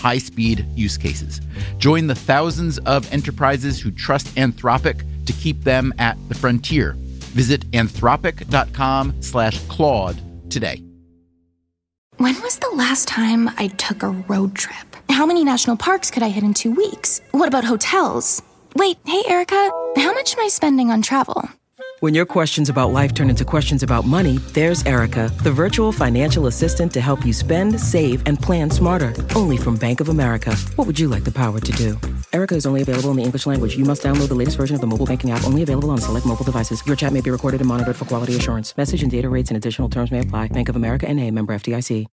high speed use cases. Join the thousands of enterprises who trust Anthropic to keep them at the frontier. Visit anthropic.com slash Claude today. When was the last time I took a road trip? How many national parks could I hit in two weeks? What about hotels? Wait, hey, Erica, how much am I spending on travel? When your questions about life turn into questions about money, there's Erica, the virtual financial assistant to help you spend, save, and plan smarter. Only from Bank of America. What would you like the power to do? Erica is only available in the English language. You must download the latest version of the mobile banking app, only available on select mobile devices. Your chat may be recorded and monitored for quality assurance. Message and data rates and additional terms may apply. Bank of America and a member FDIC.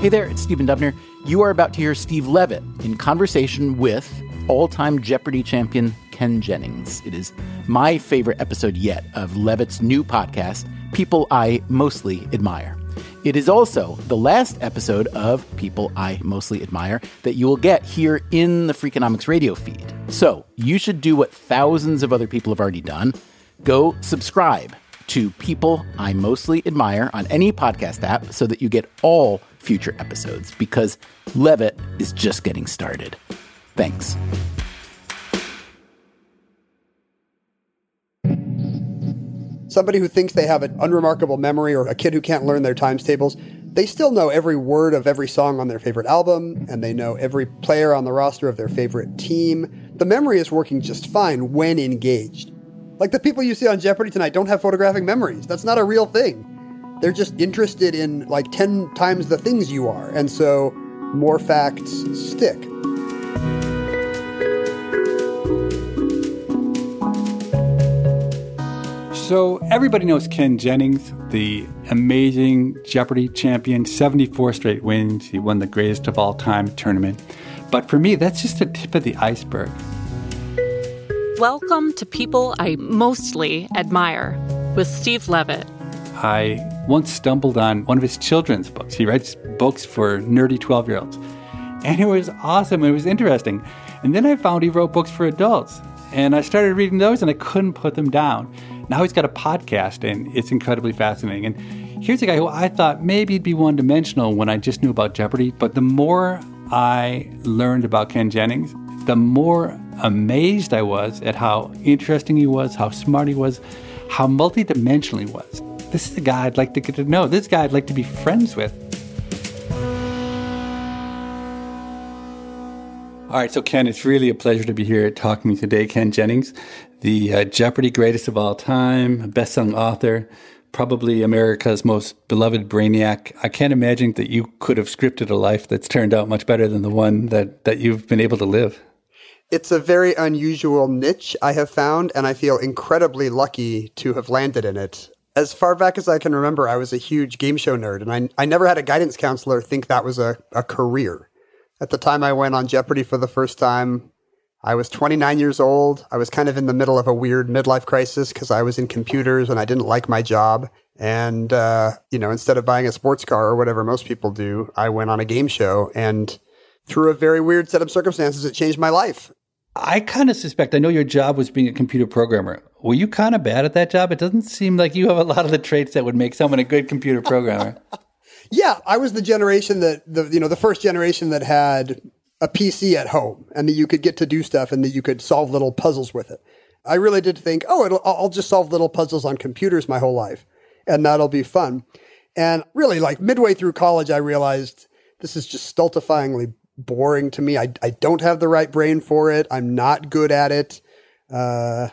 Hey there, it's Stephen Dubner. You are about to hear Steve Levitt in conversation with all time Jeopardy champion Ken Jennings. It is my favorite episode yet of Levitt's new podcast, People I Mostly Admire. It is also the last episode of People I Mostly Admire that you will get here in the Freakonomics radio feed. So you should do what thousands of other people have already done go subscribe to People I Mostly Admire on any podcast app so that you get all future episodes because Levitt is just getting started. Thanks. Somebody who thinks they have an unremarkable memory or a kid who can't learn their times tables, they still know every word of every song on their favorite album and they know every player on the roster of their favorite team. The memory is working just fine when engaged. Like the people you see on Jeopardy tonight don't have photographic memories. That's not a real thing. They're just interested in like 10 times the things you are. And so more facts stick. So everybody knows Ken Jennings, the amazing Jeopardy champion, 74 straight wins. He won the greatest of all time tournament. But for me, that's just the tip of the iceberg. Welcome to People I Mostly Admire with Steve Levitt. I once stumbled on one of his children's books. He writes books for nerdy 12 year olds. And it was awesome. It was interesting. And then I found he wrote books for adults. And I started reading those and I couldn't put them down. Now he's got a podcast and it's incredibly fascinating. And here's a guy who I thought maybe he'd be one dimensional when I just knew about Jeopardy. But the more I learned about Ken Jennings, the more amazed I was at how interesting he was, how smart he was, how multidimensional he was. This is a guy I'd like to get to know. This guy I'd like to be friends with. All right, so Ken, it's really a pleasure to be here talking to you today. Ken Jennings, the uh, Jeopardy greatest of all time, best-selling author, probably America's most beloved brainiac. I can't imagine that you could have scripted a life that's turned out much better than the one that, that you've been able to live. It's a very unusual niche I have found, and I feel incredibly lucky to have landed in it. As far back as I can remember, I was a huge game show nerd, and I, I never had a guidance counselor think that was a, a career. At the time I went on Jeopardy for the first time, I was 29 years old. I was kind of in the middle of a weird midlife crisis because I was in computers and I didn't like my job. And, uh, you know, instead of buying a sports car or whatever most people do, I went on a game show and through a very weird set of circumstances, it changed my life. I kind of suspect, I know your job was being a computer programmer. Were you kind of bad at that job? It doesn't seem like you have a lot of the traits that would make someone a good computer programmer. yeah, I was the generation that, the, you know, the first generation that had a PC at home and that you could get to do stuff and that you could solve little puzzles with it. I really did think, oh, I'll just solve little puzzles on computers my whole life and that'll be fun. And really, like midway through college, I realized this is just stultifyingly boring to me. I, I don't have the right brain for it. I'm not good at it. Uh,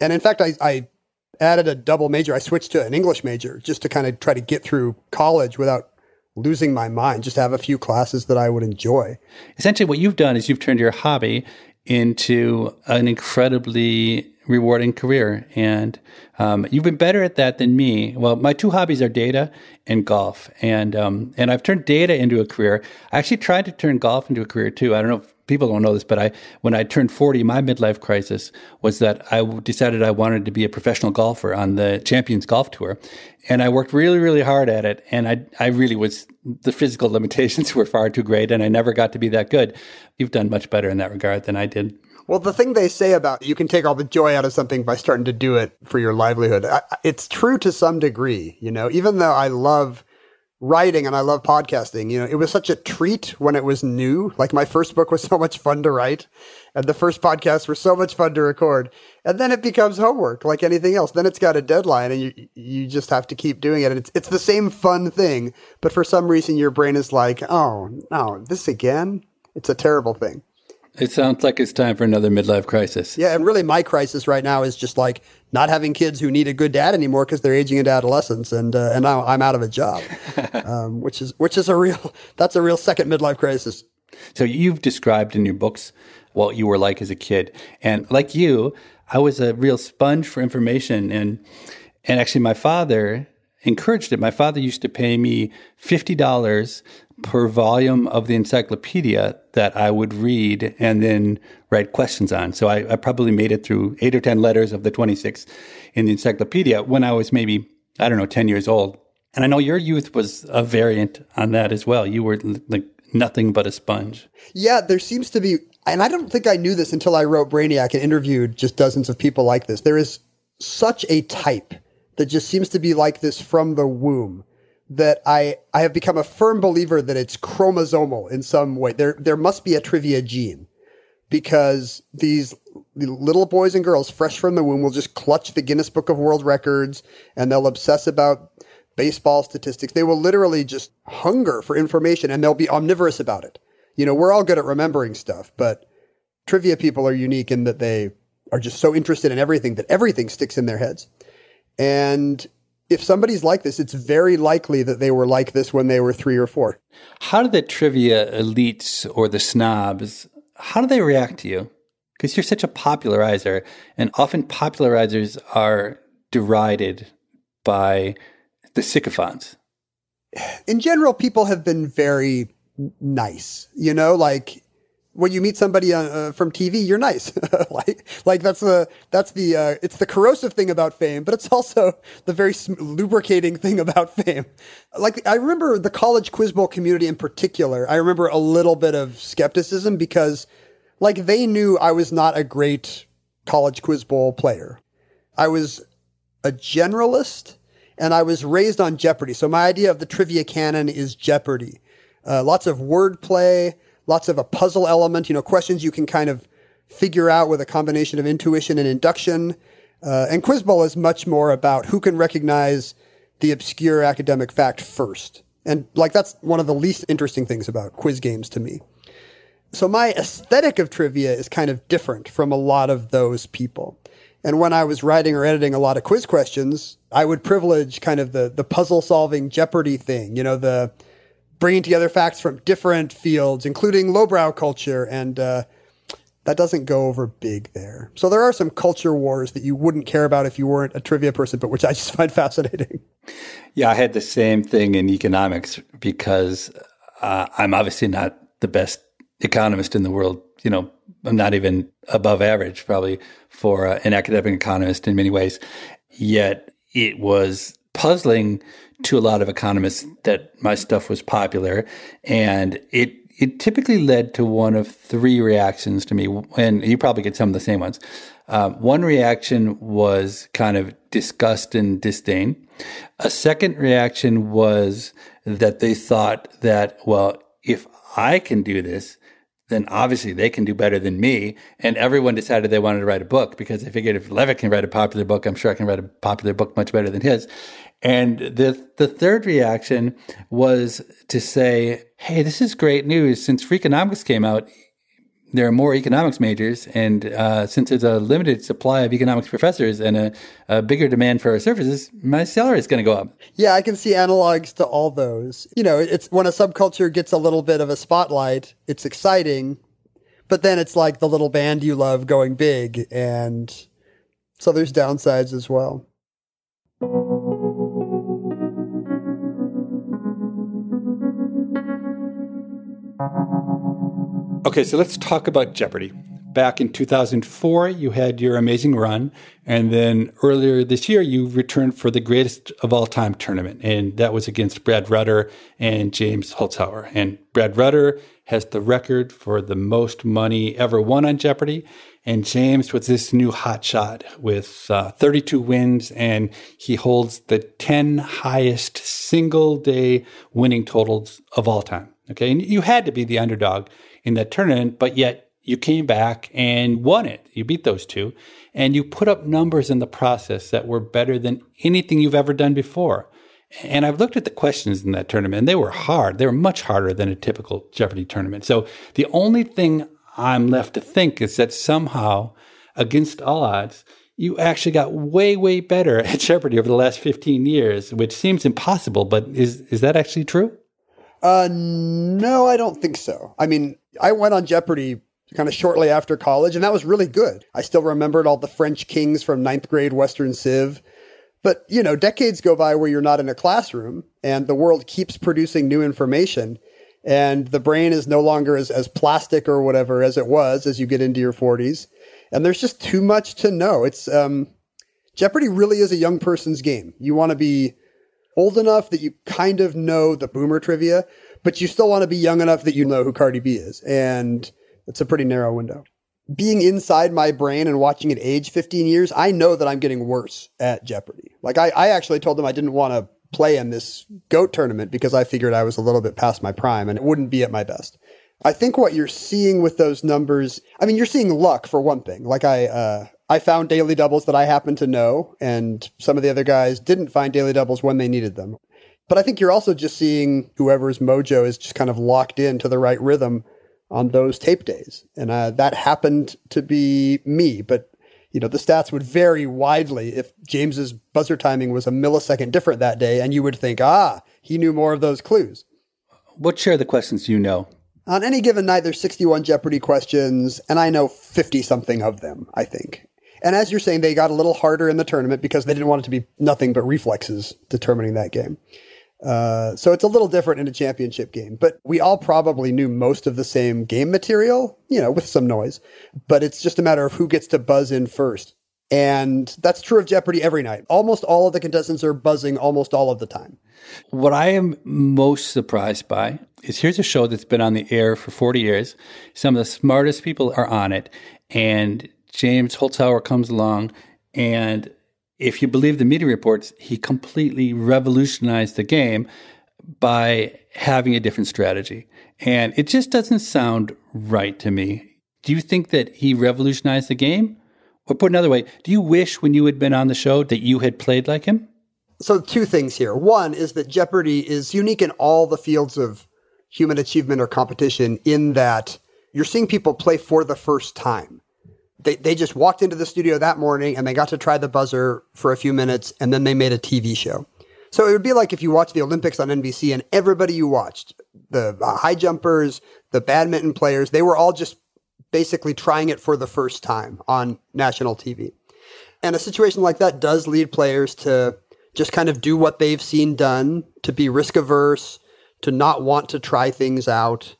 and in fact, I, I added a double major. I switched to an English major just to kind of try to get through college without losing my mind, just have a few classes that I would enjoy. Essentially, what you've done is you've turned your hobby into an incredibly rewarding career. And um, you've been better at that than me. Well, my two hobbies are data and golf, and um, and I've turned data into a career. I actually tried to turn golf into a career too. I don't know. if People don't know this, but I, when I turned 40, my midlife crisis was that I decided I wanted to be a professional golfer on the Champions Golf Tour. And I worked really, really hard at it. And I, I really was, the physical limitations were far too great and I never got to be that good. You've done much better in that regard than I did. Well, the thing they say about you can take all the joy out of something by starting to do it for your livelihood, I, it's true to some degree. You know, even though I love writing and I love podcasting, you know, it was such a treat when it was new. Like my first book was so much fun to write, and the first podcasts were so much fun to record. And then it becomes homework, like anything else. Then it's got a deadline, and you you just have to keep doing it. And it's it's the same fun thing, but for some reason your brain is like, oh no, this again. It's a terrible thing. It sounds like it's time for another midlife crisis. Yeah, and really my crisis right now is just like not having kids who need a good dad anymore because they're aging into adolescence, and uh, and now I'm out of a job, um, which is which is a real that's a real second midlife crisis. So you've described in your books what you were like as a kid, and like you, I was a real sponge for information, and and actually my father encouraged it. My father used to pay me fifty dollars per volume of the encyclopedia that I would read and then write questions on. So I, I, probably made it through eight or 10 letters of the 26 in the encyclopedia when I was maybe, I don't know, 10 years old. And I know your youth was a variant on that as well. You were like nothing but a sponge. Yeah, there seems to be, and I don't think I knew this until I wrote Brainiac and interviewed just dozens of people like this. There is such a type that just seems to be like this from the womb that I, I have become a firm believer that it's chromosomal in some way. There, there must be a trivia gene because these little boys and girls fresh from the womb will just clutch the Guinness Book of World Records and they'll obsess about baseball statistics. They will literally just hunger for information and they'll be omnivorous about it. You know, we're all good at remembering stuff, but trivia people are unique in that they are just so interested in everything that everything sticks in their heads. And if somebody's like this, it's very likely that they were like this when they were three or four. How do the trivia elites or the snobs, how do they react to you? Because you're such a popularizer, and often popularizers are derided by the sycophants. In general, people have been very nice. You know, like when you meet somebody uh, uh from TV, you're nice. like, like that's the that's the uh, it's the corrosive thing about fame, but it's also the very sm- lubricating thing about fame. Like I remember the college quiz bowl community in particular. I remember a little bit of skepticism because, like, they knew I was not a great college quiz bowl player. I was a generalist, and I was raised on Jeopardy. So my idea of the trivia canon is Jeopardy. Uh, lots of wordplay lots of a puzzle element, you know, questions you can kind of figure out with a combination of intuition and induction. Uh, and Quiz Bowl is much more about who can recognize the obscure academic fact first. And like that's one of the least interesting things about quiz games to me. So my aesthetic of trivia is kind of different from a lot of those people. And when I was writing or editing a lot of quiz questions, I would privilege kind of the the puzzle solving Jeopardy thing, you know, the bringing together facts from different fields, including lowbrow culture, and uh, that doesn't go over big there. So there are some culture wars that you wouldn't care about if you weren't a trivia person, but which I just find fascinating. Yeah, I had the same thing in economics because uh, I'm obviously not the best economist in the world. You know, I'm not even above average, probably for uh, an academic economist in many ways. Yet it was puzzling to a lot of economists that my stuff was popular, and it it typically led to one of three reactions to me, and you probably get some of the same ones. Uh, one reaction was kind of disgust and disdain. A second reaction was that they thought that, well, if I can do this, then obviously they can do better than me. And everyone decided they wanted to write a book because they figured if Levitt can write a popular book, I'm sure I can write a popular book much better than his. And the the third reaction was to say, "Hey, this is great news. Since Freakonomics came out, there are more economics majors, and uh, since there's a limited supply of economics professors and a, a bigger demand for our services, my salary is going to go up." Yeah, I can see analogs to all those. You know, it's when a subculture gets a little bit of a spotlight, it's exciting, But then it's like the little band you love going big. And so there's downsides as well. Okay, so let's talk about Jeopardy! Back in 2004, you had your amazing run. And then earlier this year, you returned for the greatest of all time tournament. And that was against Brad Rutter and James Holzhauer. And Brad Rutter has the record for the most money ever won on Jeopardy! And James was this new hot shot with uh, 32 wins, and he holds the 10 highest single day winning totals of all time. Okay. And you had to be the underdog in that tournament, but yet you came back and won it. You beat those two and you put up numbers in the process that were better than anything you've ever done before. And I've looked at the questions in that tournament and they were hard. They were much harder than a typical Jeopardy tournament. So the only thing I'm left to think is that somehow against all odds, you actually got way, way better at Jeopardy over the last 15 years, which seems impossible, but is, is that actually true? Uh, no, I don't think so. I mean, I went on Jeopardy kind of shortly after college, and that was really good. I still remembered all the French kings from ninth grade Western Civ. But, you know, decades go by where you're not in a classroom and the world keeps producing new information and the brain is no longer as, as plastic or whatever as it was as you get into your 40s. And there's just too much to know. It's, um, Jeopardy really is a young person's game. You want to be old enough that you kind of know the boomer trivia, but you still want to be young enough that you know who Cardi B is. And it's a pretty narrow window. Being inside my brain and watching it age 15 years, I know that I'm getting worse at Jeopardy. Like I, I actually told them I didn't want to play in this goat tournament because I figured I was a little bit past my prime and it wouldn't be at my best. I think what you're seeing with those numbers, I mean, you're seeing luck for one thing. Like I, uh, I found daily doubles that I happen to know, and some of the other guys didn't find daily doubles when they needed them. But I think you're also just seeing whoever's mojo is just kind of locked into the right rhythm on those tape days. And uh, that happened to be me. But, you know, the stats would vary widely if James's buzzer timing was a millisecond different that day. And you would think, ah, he knew more of those clues. What share of the questions do you know? On any given night, there's 61 Jeopardy questions, and I know 50 something of them, I think. And as you're saying, they got a little harder in the tournament because they didn't want it to be nothing but reflexes determining that game. Uh, so it's a little different in a championship game, but we all probably knew most of the same game material, you know, with some noise, but it's just a matter of who gets to buzz in first. And that's true of Jeopardy every night. Almost all of the contestants are buzzing almost all of the time. What I am most surprised by is here's a show that's been on the air for 40 years. Some of the smartest people are on it. And James Holzhauer comes along and if you believe the media reports, he completely revolutionized the game by having a different strategy. And it just doesn't sound right to me. Do you think that he revolutionized the game? Or put another way, do you wish when you had been on the show that you had played like him? So, two things here. One is that Jeopardy is unique in all the fields of human achievement or competition in that you're seeing people play for the first time they, they just walked into the studio that morning and they got to try the buzzer for a few minutes and then they made a TV show. So it would be like if you watched the Olympics on NBC and everybody you watched, the uh, high jumpers, the badminton players, they were all just basically trying it for the first time on national TV. And a situation like that does lead players to just kind of do what they've seen done, to be risk averse, to not want to try things out.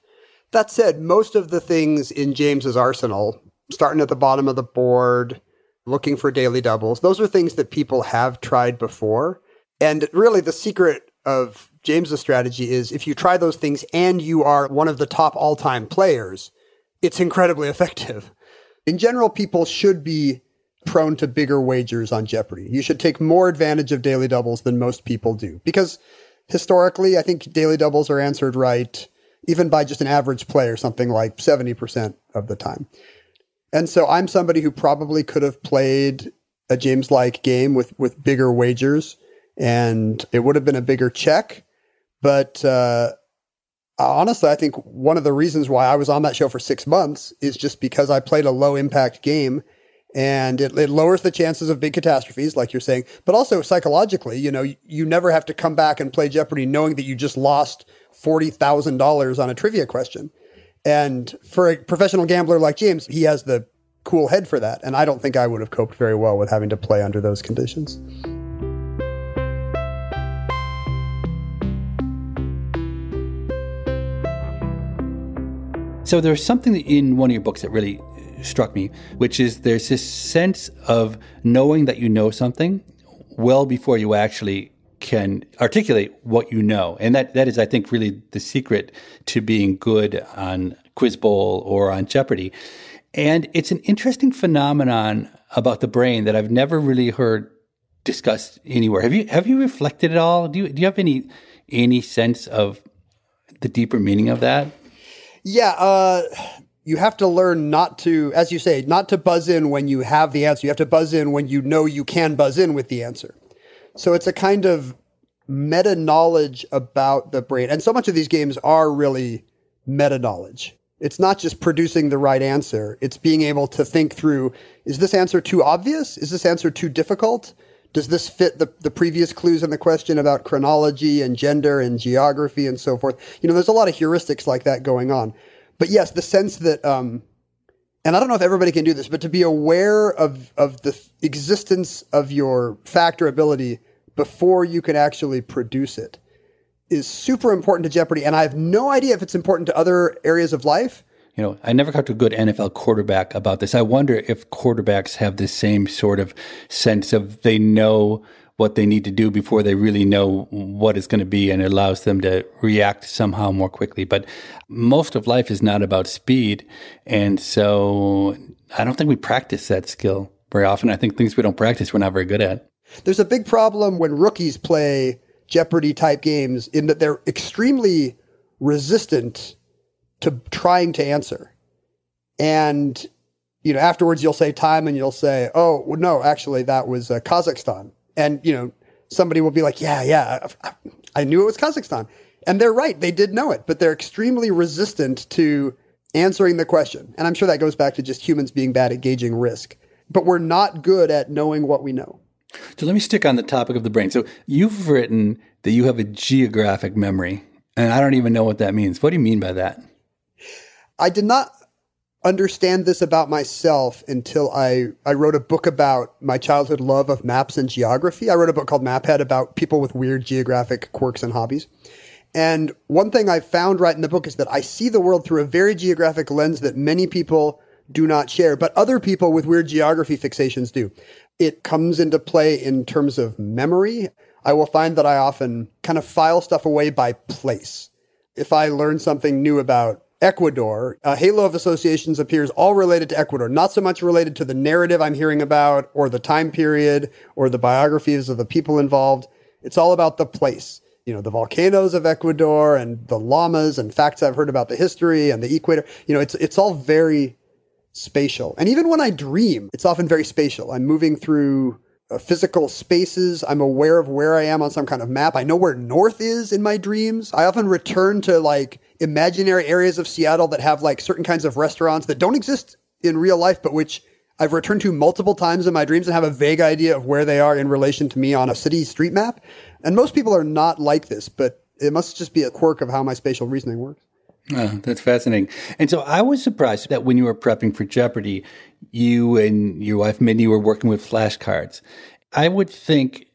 That said, most of the things in James's arsenal starting at the bottom of the board, looking for daily doubles. Those are things that people have tried before. And really, the secret of James's strategy is if you try those things and you are one of the top all time players, it's incredibly effective. In general, people should be prone to bigger wagers on Jeopardy. You should take more advantage of daily doubles than most people do because historically, I think daily doubles are answered right, even by just an average player, something like 70% of the time. And so I'm somebody who probably could have played a James like game with, with bigger wagers and it would have been a bigger check. But, uh, honestly, I think one of the reasons why I was on that show for six months is just because I played a low impact game and it, it, lowers the chances of big catastrophes, like you're saying, but also psychologically, you know, you, you never have to come back and play Jeopardy knowing that you just lost $40,000 on a trivia question. And for a professional gambler like James, he has the cool head for that. And I don't think I would have coped very well with having to play under those conditions. So there's something in one of your books that really struck me, which is there's this sense of knowing that you know something well before you actually can articulate what you know. And that, that is, I think, really the secret to being good on Quiz Bowl or on Jeopardy. And it's an interesting phenomenon about the brain that I've never really heard discussed anywhere. Have you have you reflected at all? Do you do you have any any sense of the deeper meaning of that? Yeah, uh, you have to learn not to, as you say, not to buzz in when you have the answer. You have to buzz in when you know you can buzz in with the answer. So it's a kind of meta knowledge about the brain. And so much of these games are really meta knowledge. It's not just producing the right answer. It's being able to think through, is this answer too obvious? Is this answer too difficult? Does this fit the, the previous clues in the question about chronology and gender and geography and so forth? You know, there's a lot of heuristics like that going on. But yes, the sense that, um, and I don't know if everybody can do this, but to be aware of, of the existence of your fact or ability before you can actually produce it is super important to Jeopardy. And I have no idea if it's important to other areas of life you know, I never talked to a good NFL quarterback about this. I wonder if quarterbacks have the same sort of sense of they know what they need to do before they really know what it's going to be and it allows them to react somehow more quickly. But most of life is not about speed. And so I don't think we practice that skill very often. I think things we don't practice, we're not very good at. There's a big problem when rookies play Jeopardy type games in that they're extremely resistant to trying to answer. And, you know, afterwards you'll say time and you'll say, oh, well, no, actually, that was uh, Kazakhstan. And, you know, somebody will be like, yeah, yeah, I knew it was Kazakhstan. And they're right. They did know it, but they're extremely resistant to answering the question. And I'm sure that goes back to just humans being bad at gauging risk. But we're not good at knowing what we know. So let me stick on the topic of the brain. So you've written that you have a geographic memory, and I don't even know what that means. What do you mean by that? I did not understand this about myself until I, I wrote a book about my childhood love of maps and geography. I wrote a book called Maphead about people with weird geographic quirks and hobbies. And one thing I found right in the book is that I see the world through a very geographic lens that many people do not share, but other people with weird geography fixations do. It comes into play in terms of memory. I will find that I often kind of file stuff away by place. If I learn something new about Ecuador, a halo of associations appears all related to Ecuador, not so much related to the narrative I'm hearing about or the time period or the biographies of the people involved. It's all about the place. You know, the volcanoes of Ecuador and the llamas and facts I've heard about the history and the equator. You know, it's, it's all very spatial. And even when I dream, it's often very spatial. I'm moving through uh, physical spaces. I'm aware of where I am on some kind of map. I know where north is in my dreams. I often return to like imaginary areas of Seattle that have like certain kinds of restaurants that don't exist in real life, but which I've returned to multiple times in my dreams and have a vague idea of where they are in relation to me on a city street map. And most people are not like this, but it must just be a quirk of how my spatial reasoning works. Oh, that's fascinating. And so I was surprised that when you were prepping for Jeopardy, you and your wife Mindy were working with flashcards. I would think,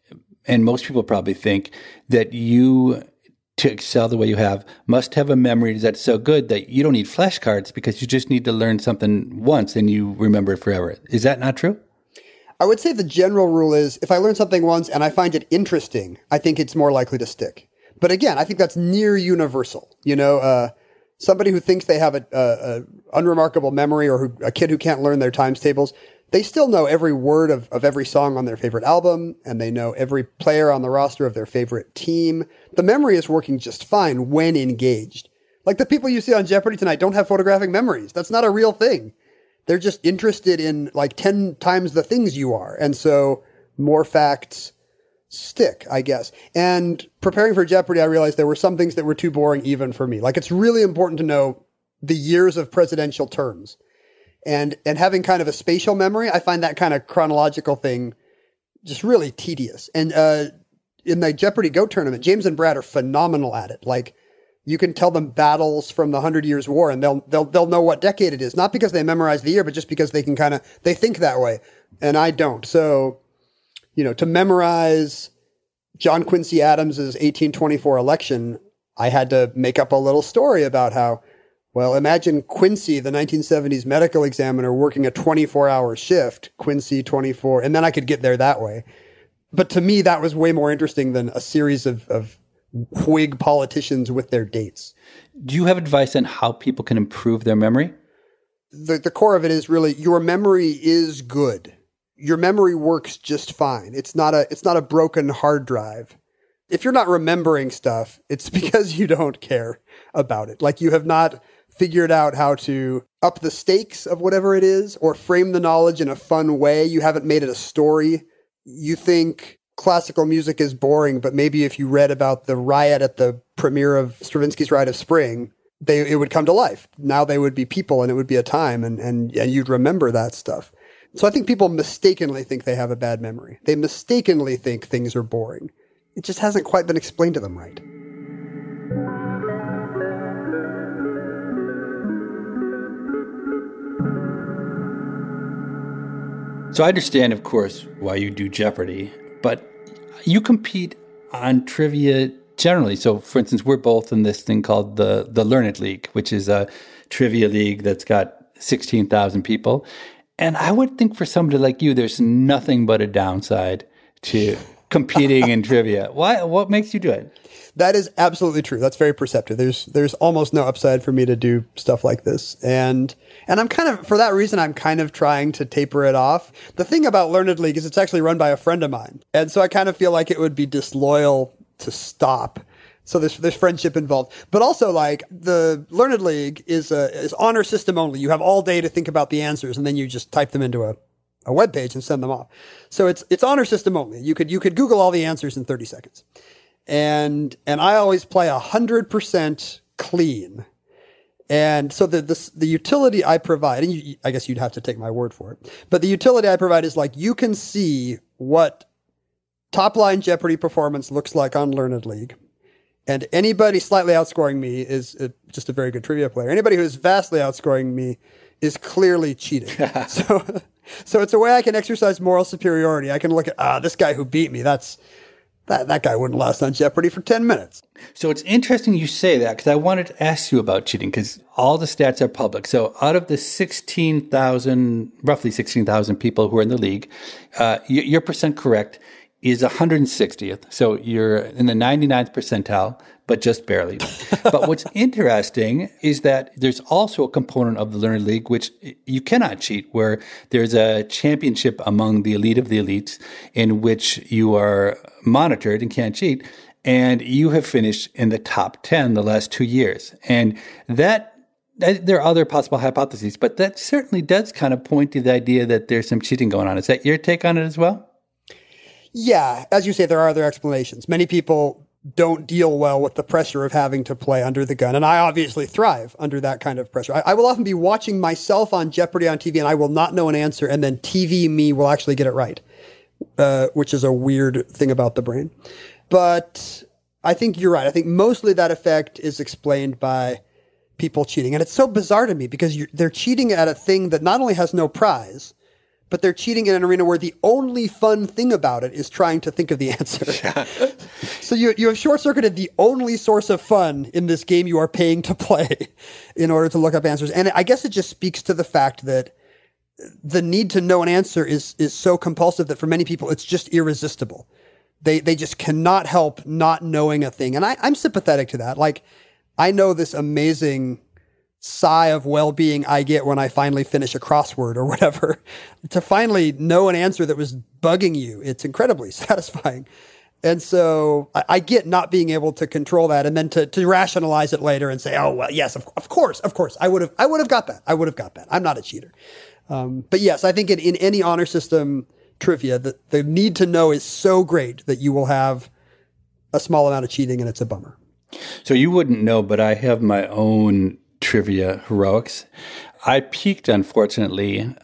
and most people probably think, that you to excel the way you have must have a memory that's so good that you don't need flashcards because you just need to learn something once and you remember it forever. Is that not true? I would say the general rule is if I learn something once and I find it interesting, I think it's more likely to stick. But again, I think that's near universal. You know, uh, somebody who thinks they have a, a, a unremarkable memory or who, a kid who can't learn their times tables, they still know every word of, of every song on their favorite album and they know every player on the roster of their favorite team. The memory is working just fine when engaged. Like the people you see on Jeopardy tonight don't have photographic memories. That's not a real thing. They're just interested in like 10 times the things you are. And so more facts stick, I guess. And preparing for Jeopardy, I realized there were some things that were too boring even for me. Like it's really important to know the years of presidential terms and and having kind of a spatial memory, I find that kind of chronological thing just really tedious. And uh, in the Jeopardy Go tournament, James and Brad are phenomenal at it. Like You can tell them battles from the Hundred Years' War, and they'll they'll they'll know what decade it is. Not because they memorize the year, but just because they can kind of they think that way, and I don't. So, you know, to memorize John Quincy Adams's 1824 election, I had to make up a little story about how. Well, imagine Quincy, the 1970s medical examiner, working a 24 hour shift, Quincy 24, and then I could get there that way. But to me, that was way more interesting than a series of, of Whig politicians with their dates. Do you have advice on how people can improve their memory? The, the core of it is really your memory is good. Your memory works just fine. It's not a, it's not a broken hard drive. If you're not remembering stuff, it's because you don't care about it. Like you have not figured out how to up the stakes of whatever it is or frame the knowledge in a fun way. You haven't made it a story. You think classical music is boring, but maybe if you read about the riot at the premiere of Stravinsky's Rite of Spring, they, it would come to life. Now they would be people and it would be a time and, and, and you'd remember that stuff. So I think people mistakenly think they have a bad memory. They mistakenly think things are boring. It just hasn't quite been explained to them right. So I understand, of course, why you do Jeopardy, but you compete on trivia generally. So, for instance, we're both in this thing called the the Learned League, which is a trivia league that's got sixteen thousand people. And I would think for somebody like you, there's nothing but a downside to competing in trivia. Why? What makes you do it? That is absolutely true. That's very perceptive. There's there's almost no upside for me to do stuff like this. And and I'm kind of for that reason I'm kind of trying to taper it off. The thing about Learned League is it's actually run by a friend of mine. And so I kind of feel like it would be disloyal to stop. So there's there's friendship involved. But also like the Learned League is a is honor system only. You have all day to think about the answers and then you just type them into a a web page and send them off. So it's it's honor system only. You could you could Google all the answers in 30 seconds and and I always play hundred percent clean. And so the, the the utility I provide, and you, I guess you'd have to take my word for it, but the utility I provide is like you can see what top line Jeopardy performance looks like on Learned League, and anybody slightly outscoring me is uh, just a very good trivia player. Anybody who is vastly outscoring me is clearly cheating. so, so it's a way I can exercise moral superiority. I can look at ah, this guy who beat me. That's that, that guy wouldn't last on Jeopardy for 10 minutes. So it's interesting you say that because I wanted to ask you about cheating because all the stats are public. So out of the 16,000, roughly 16,000 people who are in the league, uh, your percent correct is 160th. So you're in the 99th percentile, but just barely. but what's interesting is that there's also a component of the Learned League which you cannot cheat, where there's a championship among the elite of the elites in which you are monitored and can't cheat. And you have finished in the top 10 the last two years. And that there are other possible hypotheses, but that certainly does kind of point to the idea that there's some cheating going on. Is that your take on it as well? Yeah, as you say, there are other explanations. Many people don't deal well with the pressure of having to play under the gun. And I obviously thrive under that kind of pressure. I, I, will often be watching myself on Jeopardy on TV and I will not know an answer and then TV me will actually get it right, uh, which is a weird thing about the brain. But I think you're right. I think mostly that effect is explained by people cheating. And it's so bizarre to me because they're cheating at a thing that not only has no prize, but they're cheating in an arena where the only fun thing about it is trying to think of the answer. Yeah. so you, you have short circuited the only source of fun in this game you are paying to play in order to look up answers. And I guess it just speaks to the fact that the need to know an answer is, is so compulsive that for many people it's just irresistible. They, they just cannot help not knowing a thing. And I, I'm sympathetic to that. Like, I know this amazing sigh of well-being I get when I finally finish a crossword or whatever. to finally know an answer that was bugging you, it's incredibly satisfying. And so I, I, get not being able to control that and then to, to rationalize it later and say, oh, well, yes, of, of course, of course. I would have, I would have got that. I would have got that. I'm not a cheater. Um, but yes, I think in, in any honor system trivia, the, the need to know is so great that you will have a small amount of cheating and it's a bummer. So you wouldn't know, but I have my own trivia heroics. I peaked, unfortunately,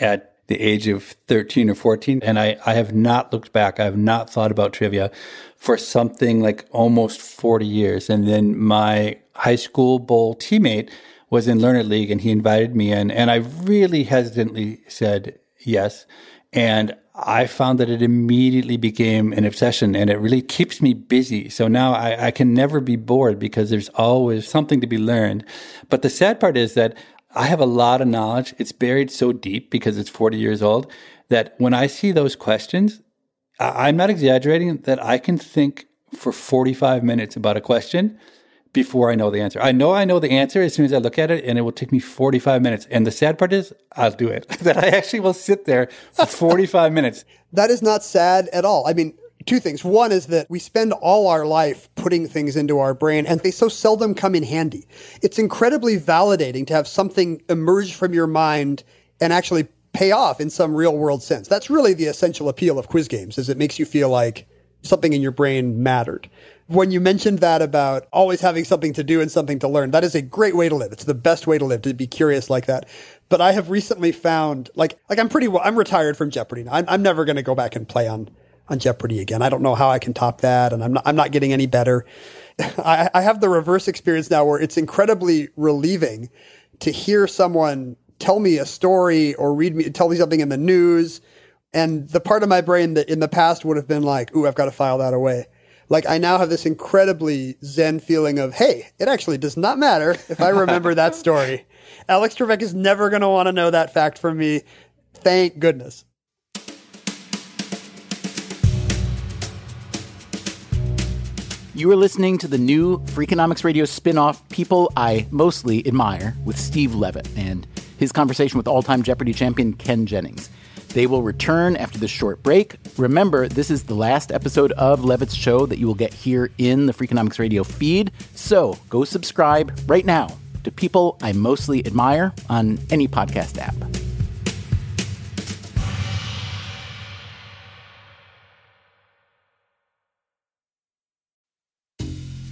at the age of 13 or 14. And I, I have not looked back. I have not thought about trivia for something like almost 40 years. And then my high school bowl teammate was in Learned League and he invited me in. And I really hesitantly said yes. And I found that it immediately became an obsession and it really keeps me busy. So now I, I, can never be bored because there's always something to be learned. But the sad part is that I have a lot of knowledge. It's buried so deep because it's 40 years old that when I see those questions, I, I'm not exaggerating that I can think for 45 minutes about a question before I know the answer. I know I know the answer as soon as I look at it, and it will take me 45 minutes. And the sad part is, I'll do it. that I actually will sit there for 45 minutes. That is not sad at all. I mean, two things. One is that we spend all our life putting things into our brain, and they so seldom come in handy. It's incredibly validating to have something emerge from your mind and actually pay off in some real world sense. That's really the essential appeal of quiz games, is it makes you feel like something in your brain mattered when you mentioned that about always having something to do and something to learn, that is a great way to live. It's the best way to live to be curious like that. But I have recently found, like, like I'm pretty well, I'm retired from Jeopardy. Now. I'm, I'm never going to go back and play on, on Jeopardy again. I don't know how I can top that. And I'm not, I'm not getting any better. I, I have the reverse experience now where it's incredibly relieving to hear someone tell me a story or read me, tell me something in the news. And the part of my brain that in the past would have been like, ooh, I've got to file that away like I now have this incredibly zen feeling of, hey, it actually does not matter if I remember that story. Alex Trebek is never going to want to know that fact from me. Thank goodness. You are listening to the new Freakonomics Radio spin-off People I Mostly Admire with Steve Levitt and his conversation with all-time Jeopardy champion Ken Jennings. They will return after this short break. Remember, this is the last episode of Levitt's show that you will get here in the Freakonomics Radio feed. So go subscribe right now to People I Mostly Admire on any podcast app.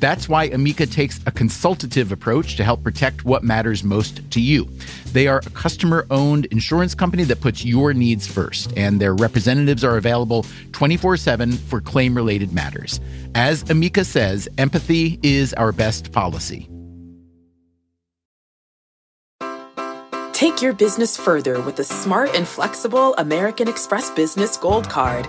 That's why Amica takes a consultative approach to help protect what matters most to you. They are a customer owned insurance company that puts your needs first, and their representatives are available 24 7 for claim related matters. As Amica says, empathy is our best policy. Take your business further with the smart and flexible American Express Business Gold Card.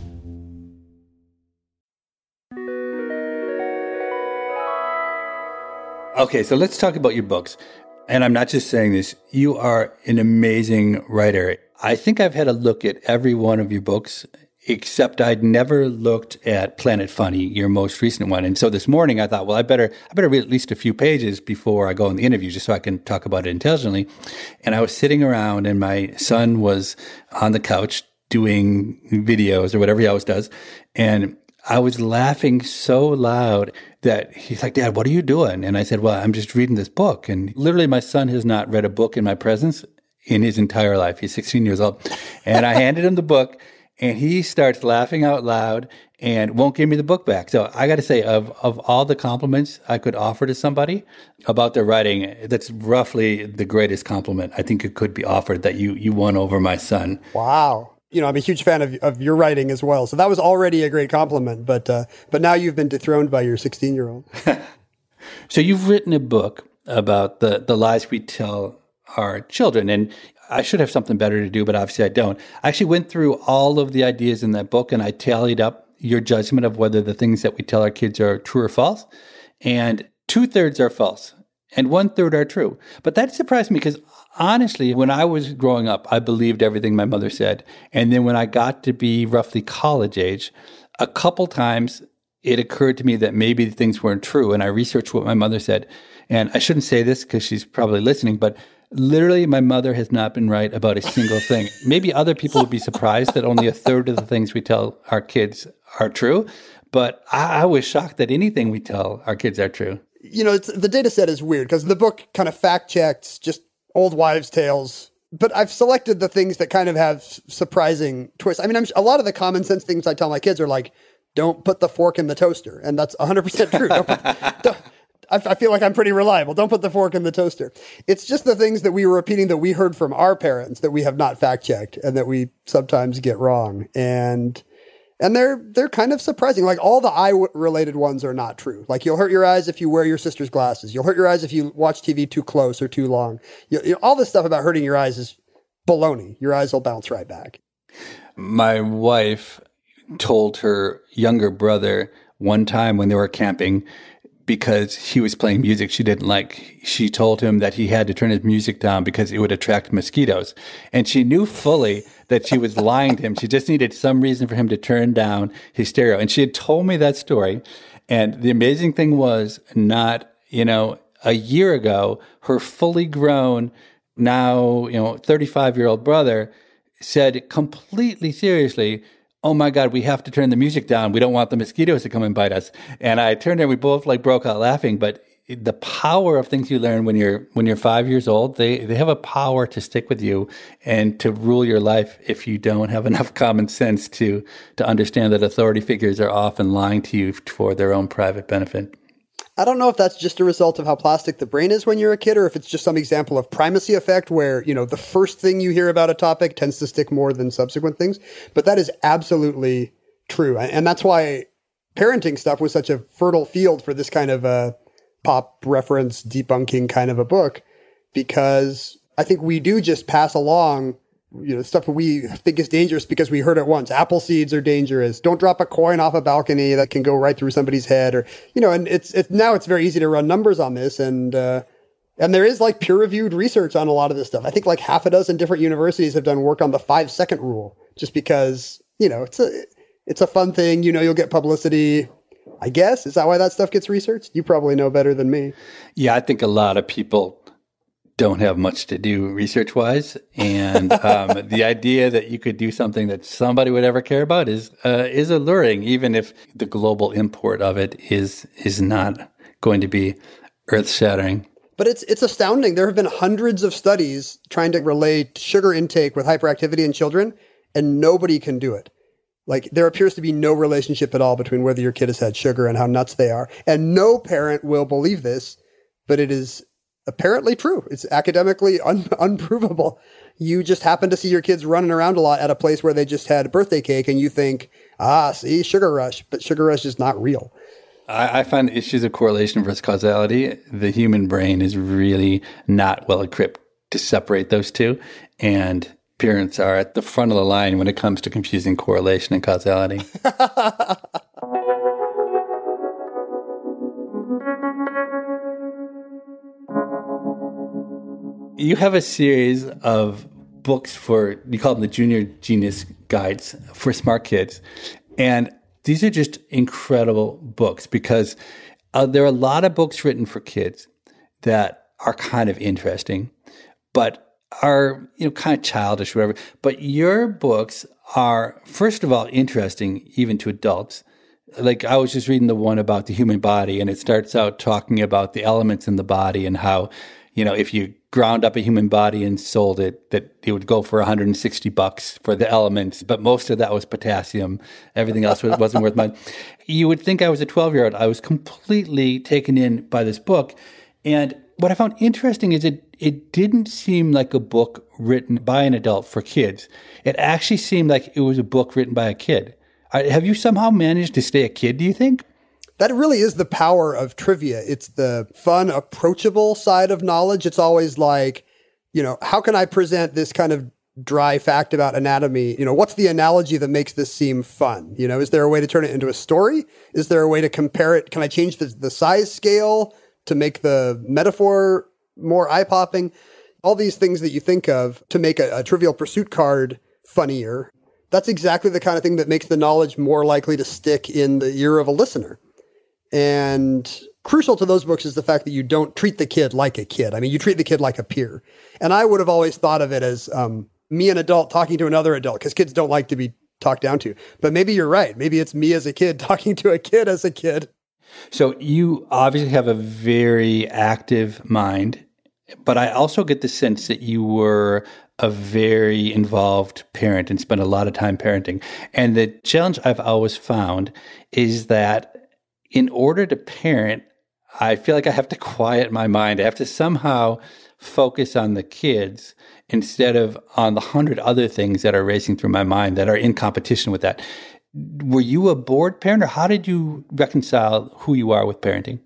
Okay, so let's talk about your books. And I'm not just saying this, you are an amazing writer. I think I've had a look at every one of your books, except I'd never looked at Planet Funny, your most recent one. And so this morning I thought, well, I better, I better read at least a few pages before I go in the interview, just so I can talk about it intelligently. And I was sitting around and my son was on the couch doing videos or whatever he always does. And I was laughing so loud that he's like, Dad, what are you doing? And I said, Well, I'm just reading this book. And literally, my son has not read a book in my presence in his entire life. He's 16 years old. And I handed him the book, and he starts laughing out loud and won't give me the book back. So I got to say, of, of all the compliments I could offer to somebody about their writing, that's roughly the greatest compliment I think it could be offered that you, you won over my son. Wow. You know, I'm a huge fan of, of your writing as well. So that was already a great compliment. But uh, but now you've been dethroned by your 16 year old. so you've written a book about the the lies we tell our children, and I should have something better to do, but obviously I don't. I actually went through all of the ideas in that book, and I tallied up your judgment of whether the things that we tell our kids are true or false, and two thirds are false and one third are true. But that surprised me because honestly, when I was growing up, I believed everything my mother said. And then when I got to be roughly college age, a couple times it occurred to me that maybe things weren't true. And I researched what my mother said. And I shouldn't say this because she's probably listening, but literally my mother has not been right about a single thing. maybe other people would be surprised that only a third of the things we tell our kids are true. But I, I was shocked that anything we tell our kids are true. You know, the data set is weird because the book kind of fact checks just old wives' tales. But I've selected the things that kind of have surprising twists. I mean, I'm, a lot of the common sense things I tell my kids are like, don't put the fork in the toaster. And that's 100% true. Don't put, don't, I, feel like I'm pretty reliable. Don't put the fork in the toaster. It's just the things that we were repeating that we heard from our parents that we have not fact checked and that we sometimes get wrong. And and they're they're kind of surprising. Like all the eye related ones are not true. Like you'll hurt your eyes if you wear your sister's glasses. You'll hurt your eyes if you watch TV too close or too long. You, you all this stuff about hurting your eyes is baloney. Your eyes will bounce right back. My wife told her younger brother one time when they were camping because he was playing music she didn't like. She told him that he had to turn his music down because it would attract mosquitoes. And she knew fully that she was lying to him. She just needed some reason for him to turn down his stereo. And she had told me that story. And the amazing thing was not, you know, a year ago, her fully grown, now, you know, 35 year old brother said completely seriously, oh my God, we have to turn the music down. We don't want the mosquitoes to come and bite us. And I turned and we both like broke out laughing. But the power of things you learn when you're when you're five years old, they they have a power to stick with you and to rule your life if you don't have enough common sense to to understand that authority figures are often lying to you for their own private benefit. I don't know if that's just a result of how plastic the brain is when you're a kid, or if it's just some example of primacy effect where, you know, the first thing you hear about a topic tends to stick more than subsequent things. But that is absolutely true. And that's why parenting stuff was such a fertile field for this kind of uh, pop reference debunking kind of a book, because I think we do just pass along you know, stuff we think is dangerous because we heard it once. Apple seeds are dangerous. Don't drop a coin off a balcony that can go right through somebody's head or, you know, and it's, it's now it's very easy to run numbers on this. And, uh, and there is like peer reviewed research on a lot of this stuff. I think like half a dozen different universities have done work on the five second rule just because, you know, it's a, it's a fun thing. You know, you'll get publicity. I guess. Is that why that stuff gets researched? You probably know better than me. Yeah, I think a lot of people don't have much to do research wise, and um, the idea that you could do something that somebody would ever care about is uh, is alluring, even if the global import of it is is not going to be earth shattering. But it's it's astounding. There have been hundreds of studies trying to relate sugar intake with hyperactivity in children, and nobody can do it. Like there appears to be no relationship at all between whether your kid has had sugar and how nuts they are, and no parent will believe this. But it is apparently true. It's academically un- unprovable. You just happen to see your kids running around a lot at a place where they just had birthday cake and you think, ah, see, sugar rush, but sugar rush is not real. I, I find issues of correlation versus causality. The human brain is really not well equipped to separate those two. And parents are at the front of the line when it comes to confusing correlation and causality. you have a series of books for you call them the junior genius guides for smart kids. And these are just incredible books because uh, there are a lot of books written for kids that are kind of interesting but are you know kind of childish whatever. But your books are first of all interesting even to adults. Like I was just reading the one about the human body and it starts out talking about the elements in the body and how you know if you ground up a human body and sold it that it would go for 160 bucks for the elements but most of that was potassium everything else wasn't worth much you would think i was a 12 year old i was completely taken in by this book and what i found interesting is it it didn't seem like a book written by an adult for kids. It actually seemed like it was a book written by a kid. Have you somehow managed to stay a kid, do you think? That really is the power of trivia. It's the fun, approachable side of knowledge. It's always like, you know, how can I present this kind of dry fact about anatomy? You know, what's the analogy that makes this seem fun? You know, is there a way to turn it into a story? Is there a way to compare it? Can I change the, the size scale to make the metaphor more eye popping? All these things that you think of to make a, a trivial pursuit card funnier. That's exactly the kind of thing that makes the knowledge more likely to stick in the ear of a listener. And crucial to those books is the fact that you don't treat the kid like a kid. I mean, you treat the kid like a peer. And I would have always thought of it as um, me, an adult, talking to another adult, because kids don't like to be talked down to. But maybe you're right. Maybe it's me as a kid talking to a kid as a kid. So you obviously have a very active mind, but I also get the sense that you were a very involved parent and spent a lot of time parenting. And the challenge I've always found is that in order to parent, I feel like I have to quiet my mind. I have to somehow focus on the kids instead of on the hundred other things that are racing through my mind that are in competition with that. Were you a bored parent or how did you reconcile who you are with parenting?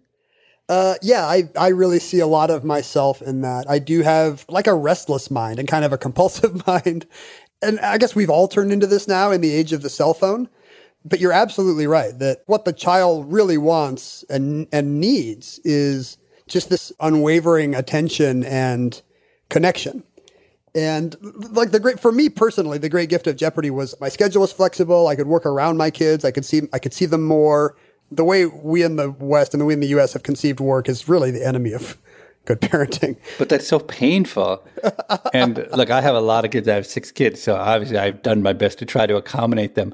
Uh, yeah, I, I really see a lot of myself in that. I do have like a restless mind and kind of a compulsive mind. And I guess we've all turned into this now in the age of the cell phone. But you're absolutely right that what the child really wants and, and needs is just this unwavering attention and connection. And like the great, for me personally, the great gift of Jeopardy was my schedule was flexible. I could work around my kids. I could see, I could see them more. The way we in the West and the way in the U.S. have conceived work is really the enemy of good parenting. But that's so painful. and look, I have a lot of kids. I have six kids. So obviously I've done my best to try to accommodate them.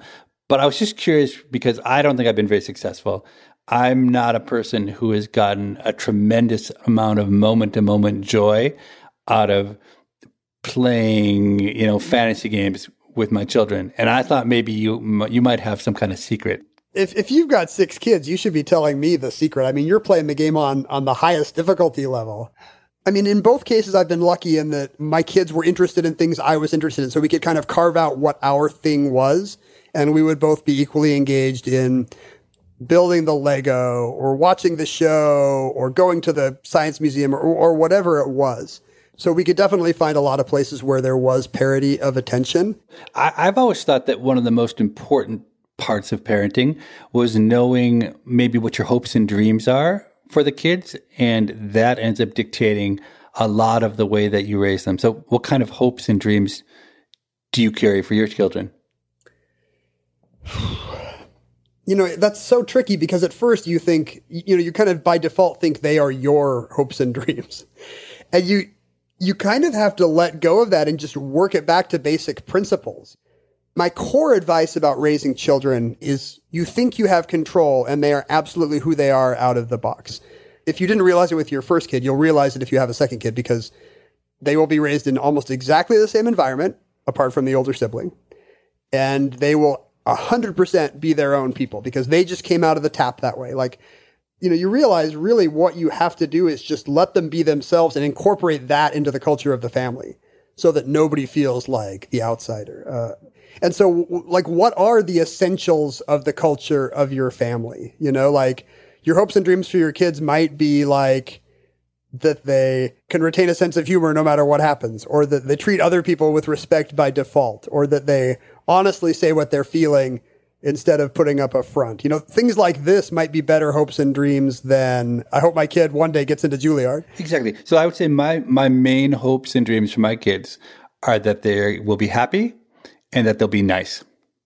But I was just curious because I don't think I've been very successful. I'm not a person who has gotten a tremendous amount of moment to moment joy out of playing, you know, fantasy games with my children. And I thought maybe you you might have some kind of secret. If if you've got six kids, you should be telling me the secret. I mean, you're playing the game on on the highest difficulty level. I mean, in both cases, I've been lucky in that my kids were interested in things I was interested in, so we could kind of carve out what our thing was, and we would both be equally engaged in building the Lego or watching the show or going to the science museum or, or whatever it was. So we could definitely find a lot of places where there was parity of attention. I, I've always thought that one of the most important parts of parenting was knowing maybe what your hopes and dreams are for the kids. And that ends up dictating a lot of the way that you raise them. So, what kind of hopes and dreams do you carry for your children? You know, that's so tricky because at first you think, you know, you kind of by default think they are your hopes and dreams. And you, you kind of have to let go of that and just work it back to basic principles. My core advice about raising children is you think you have control and they are absolutely who they are out of the box. If you didn't realize it with your first kid, you'll realize it if you have a second kid because they will be raised in almost exactly the same environment apart from the older sibling. And they will 100% be their own people because they just came out of the tap that way. Like you know, you realize really what you have to do is just let them be themselves and incorporate that into the culture of the family so that nobody feels like the outsider. Uh, and so, like, what are the essentials of the culture of your family? You know, like your hopes and dreams for your kids might be like that they can retain a sense of humor no matter what happens, or that they treat other people with respect by default, or that they honestly say what they're feeling instead of putting up a front. You know, things like this might be better hopes and dreams than I hope my kid one day gets into Juilliard. Exactly. So I would say my my main hopes and dreams for my kids are that they will be happy and that they'll be nice.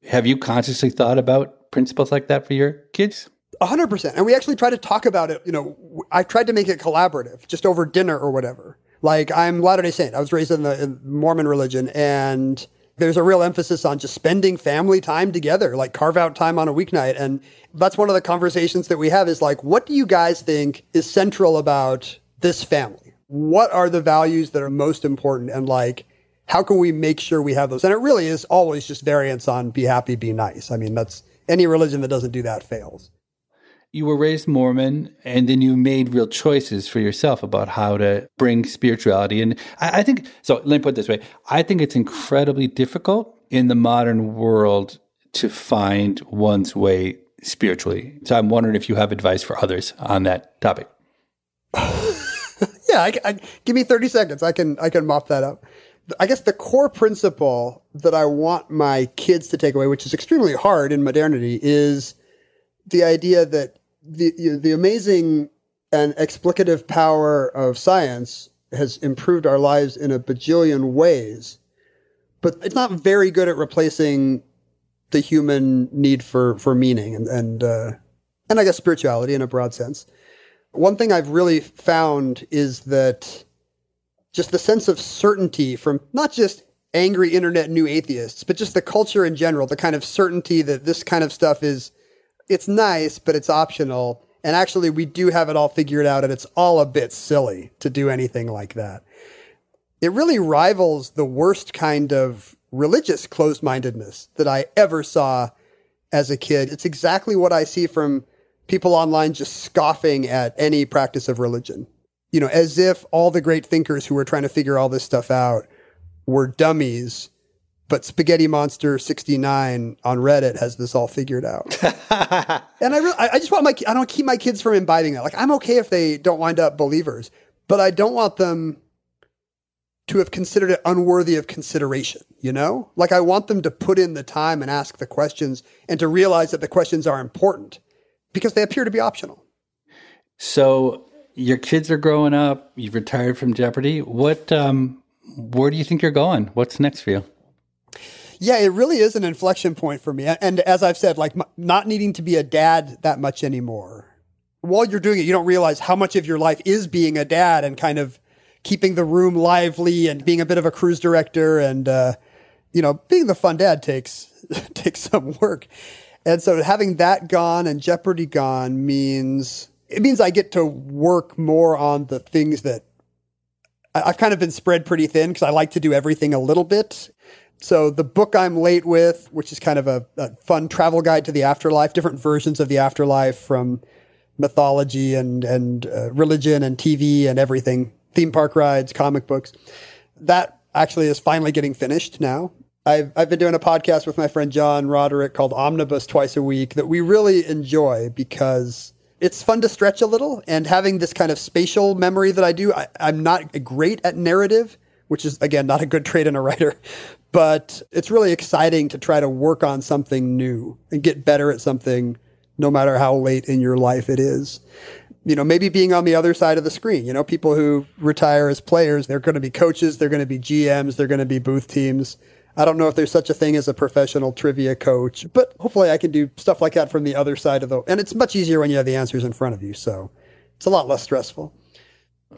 Have you consciously thought about principles like that for your kids? A hundred percent. And we actually try to talk about it. You know, I tried to make it collaborative, just over dinner or whatever. Like I'm Latter Day Saint. I was raised in the in Mormon religion, and there's a real emphasis on just spending family time together, like carve out time on a weeknight. And that's one of the conversations that we have is like, what do you guys think is central about this family? What are the values that are most important? And like, how can we make sure we have those? And it really is always just variance on be happy, be nice. I mean, that's any religion that doesn't do that fails. You were raised Mormon and then you made real choices for yourself about how to bring spirituality. And I, I think, so let me put it this way I think it's incredibly difficult in the modern world to find one's way spiritually. So I'm wondering if you have advice for others on that topic. yeah, I, I, give me 30 seconds. I can, I can mop that up. I guess the core principle that I want my kids to take away, which is extremely hard in modernity, is the idea that the, the amazing and explicative power of science has improved our lives in a bajillion ways, but it's not very good at replacing the human need for, for meaning and, and, uh, and I guess spirituality in a broad sense. One thing I've really found is that just the sense of certainty from not just angry internet new atheists, but just the culture in general, the kind of certainty that this kind of stuff is, it's nice, but it's optional. And actually, we do have it all figured out, and it's all a bit silly to do anything like that. It really rivals the worst kind of religious closed mindedness that I ever saw as a kid. It's exactly what I see from people online just scoffing at any practice of religion you know, as if all the great thinkers who were trying to figure all this stuff out were dummies. But Spaghetti Monster 69 on Reddit has this all figured out. and I really, I just want my, I don't keep my kids from imbibing that. Like, I'm okay if they don't wind up believers, but I don't want them to have considered it unworthy of consideration, you know? Like, I want them to put in the time and ask the questions and to realize that the questions are important because they appear to be optional. So, your kids are growing up. You've retired from Jeopardy. What, um, where do you think you're going? What's next for you? Yeah, it really is an inflection point for me. And as I've said, like not needing to be a dad that much anymore. While you're doing it, you don't realize how much of your life is being a dad and kind of keeping the room lively and being a bit of a cruise director and, uh, you know, being the fun dad takes, takes some work. And so having that gone and Jeopardy gone means it means I get to work more on the things that I've kind of been spread pretty thin because I like to do everything a little bit. So the book I'm late with, which is kind of a, a, fun travel guide to the afterlife, different versions of the afterlife from mythology and and uh, religion and TV and everything, theme park rides, comic books. That actually is finally getting finished now. I've I've been doing a podcast with my friend John Roderick called Omnibus twice a week that we really enjoy because it's fun to stretch a little and having this kind of spatial memory that I do. I, I'm not great at narrative, which is again not a good trait in a writer, but it's really exciting to try to work on something new and get better at something no matter how late in your life it is. You know, maybe being on the other side of the screen, you know, people who retire as players, they're going to be coaches, they're going to be GMs, they're going to be booth teams. I don't know if there's such a thing as a professional trivia coach, but hopefully I can do stuff like that from the other side of the, and it's much easier when you have the answers in front of you. So it's a lot less stressful.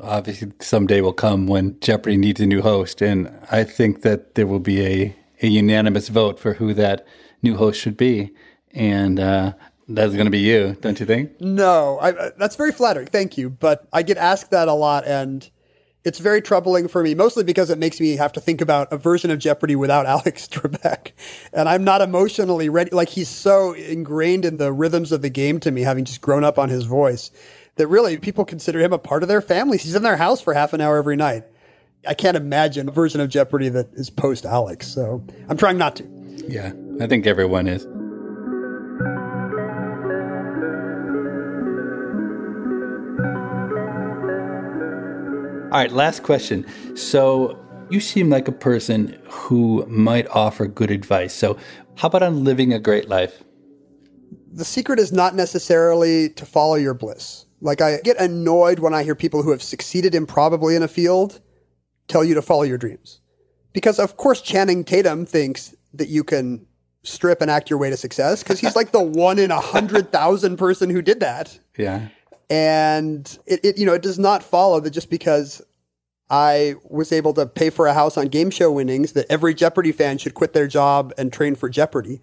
Obviously, someday will come when Jeopardy needs a new host. And I think that there will be a, a unanimous vote for who that new host should be. And, uh, that's going to be you, don't you think? No, I, that's very flattering. Thank you. But I get asked that a lot. And it's very troubling for me, mostly because it makes me have to think about a version of Jeopardy without Alex Trebek. And I'm not emotionally ready. Like he's so ingrained in the rhythms of the game to me, having just grown up on his voice, that really people consider him a part of their families. He's in their house for half an hour every night. I can't imagine a version of Jeopardy that is post Alex. So I'm trying not to. Yeah, I think everyone is. All right, last question. So you seem like a person who might offer good advice. So, how about on living a great life? The secret is not necessarily to follow your bliss. Like, I get annoyed when I hear people who have succeeded improbably in a field tell you to follow your dreams. Because, of course, Channing Tatum thinks that you can strip and act your way to success because he's like the one in a hundred thousand person who did that. Yeah. And it, it, you know, it does not follow that just because I was able to pay for a house on game show winnings that every Jeopardy fan should quit their job and train for Jeopardy.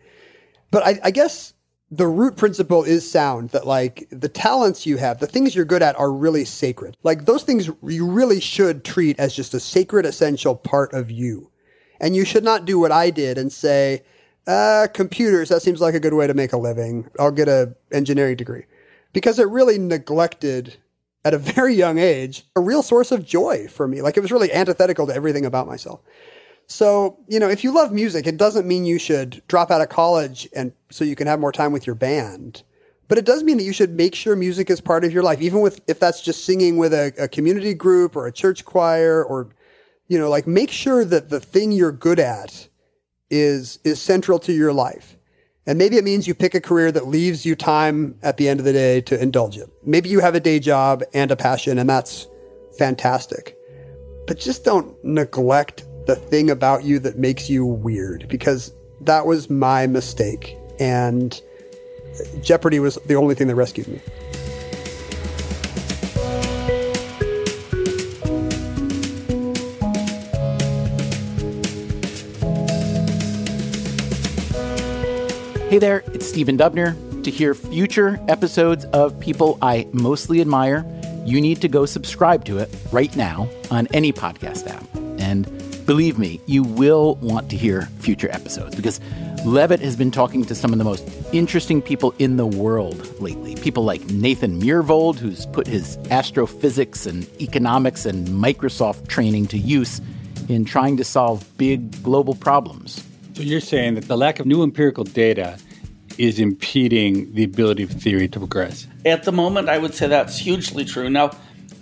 But I, I guess the root principle is sound that like the talents you have, the things you're good at are really sacred. Like those things you really should treat as just a sacred, essential part of you. And you should not do what I did and say, uh, computers, that seems like a good way to make a living. I'll get a engineering degree because it really neglected at a very young age a real source of joy for me. Like it was really antithetical to everything about myself. So, you know, if you love music, it doesn't mean you should drop out of college and so you can have more time with your band. But it does mean that you should make sure music is part of your life, even with if that's just singing with a, a community group or a church choir or, you know, like make sure that the thing you're good at is is central to your life. And maybe it means you pick a career that leaves you time at the end of the day to indulge it. Maybe you have a day job and a passion, and that's fantastic. But just don't neglect the thing about you that makes you weird because that was my mistake. And Jeopardy was the only thing that rescued me. Hey there, it's Stephen Dubner. To hear future episodes of People I Mostly Admire, you need to go subscribe to it right now on any podcast app. And believe me, you will want to hear future episodes because Levitt has been talking to some of the most interesting people in the world lately. People like Nathan Myhrvold, who's put his astrophysics and economics and Microsoft training to use in trying to solve big global problems. So you're saying that the lack of new empirical data is impeding the ability of theory to progress? At the moment, I would say that's hugely true. Now,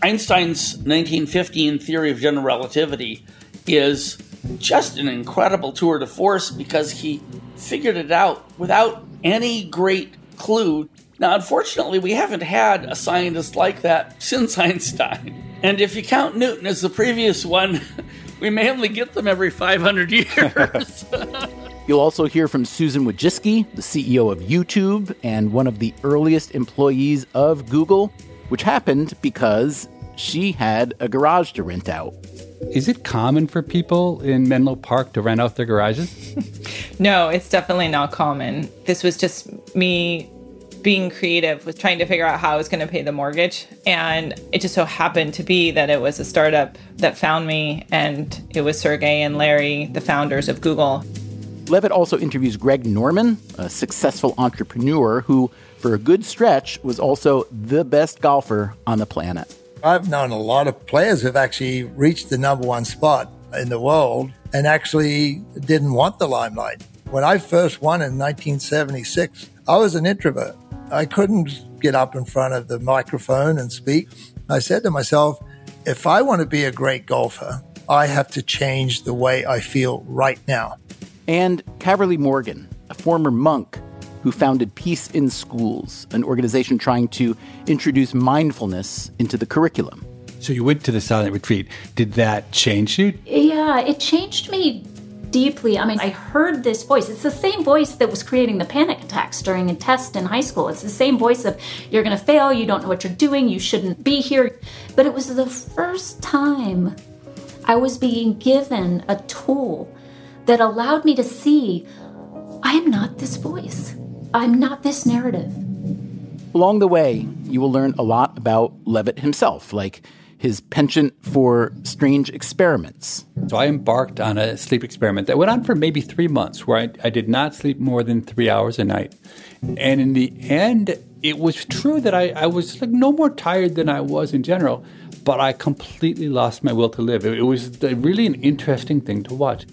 Einstein's 1915 theory of general relativity is just an incredible tour de force because he figured it out without any great clue. Now, unfortunately, we haven't had a scientist like that since Einstein. And if you count Newton as the previous one, we may only get them every 500 years. You'll also hear from Susan Wojcicki, the CEO of YouTube and one of the earliest employees of Google, which happened because she had a garage to rent out. Is it common for people in Menlo Park to rent out their garages? no, it's definitely not common. This was just me being creative with trying to figure out how I was going to pay the mortgage. And it just so happened to be that it was a startup that found me, and it was Sergey and Larry, the founders of Google. Levitt also interviews Greg Norman, a successful entrepreneur who, for a good stretch, was also the best golfer on the planet. I've known a lot of players who've actually reached the number one spot in the world and actually didn't want the limelight. When I first won in 1976, I was an introvert. I couldn't get up in front of the microphone and speak. I said to myself, if I want to be a great golfer, I have to change the way I feel right now. And Caverly Morgan, a former monk who founded Peace in Schools, an organization trying to introduce mindfulness into the curriculum. So you went to the silent retreat. Did that change you? Yeah, it changed me deeply. I mean, I heard this voice. It's the same voice that was creating the panic attacks during a test in high school. It's the same voice of, you're going to fail, you don't know what you're doing, you shouldn't be here. But it was the first time I was being given a tool that allowed me to see I am not this voice, I'm not this narrative. Along the way, you will learn a lot about Levitt himself, like his penchant for strange experiments. So I embarked on a sleep experiment that went on for maybe three months, where I, I, did not sleep more than three hours a night. And in the end, it was true that I, I was like no more tired than I was in general, but I completely lost my will to live. It, it was uh, really an interesting thing to watch.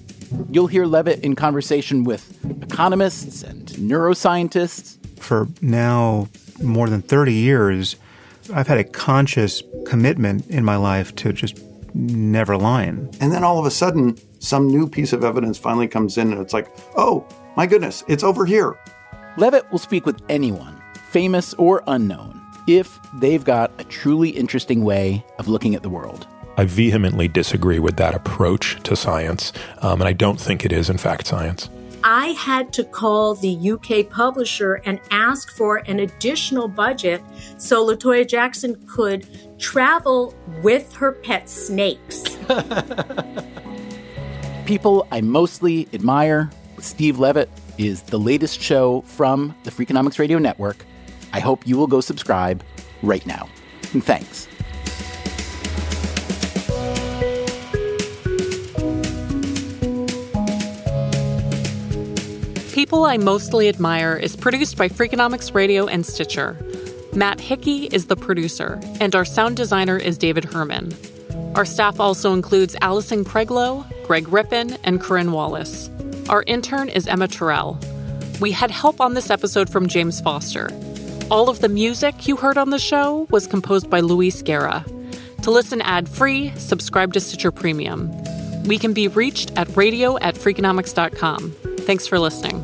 You'll hear Levitt in conversation with economists and neuroscientists. For now more than 30 years, I've had a conscious commitment in my life to just never lying. And then all of a sudden, some new piece of evidence finally comes in, and it's like, oh, my goodness, it's over here. Levitt will speak with anyone, famous or unknown, if they've got a truly interesting way of looking at the world. I vehemently disagree with that approach to science, um, and I don't think it is, in fact, science. I had to call the UK publisher and ask for an additional budget so Latoya Jackson could travel with her pet snakes. People I mostly admire Steve Levitt is the latest show from the Freakonomics Radio Network. I hope you will go subscribe right now. And thanks. People I Mostly Admire is produced by Freakonomics Radio and Stitcher. Matt Hickey is the producer, and our sound designer is David Herman. Our staff also includes Allison Craiglow, Greg Rippin, and Corinne Wallace. Our intern is Emma Tyrrell. We had help on this episode from James Foster. All of the music you heard on the show was composed by Luis Guerra. To listen ad free, subscribe to Stitcher Premium. We can be reached at radio at freakonomics.com. Thanks for listening.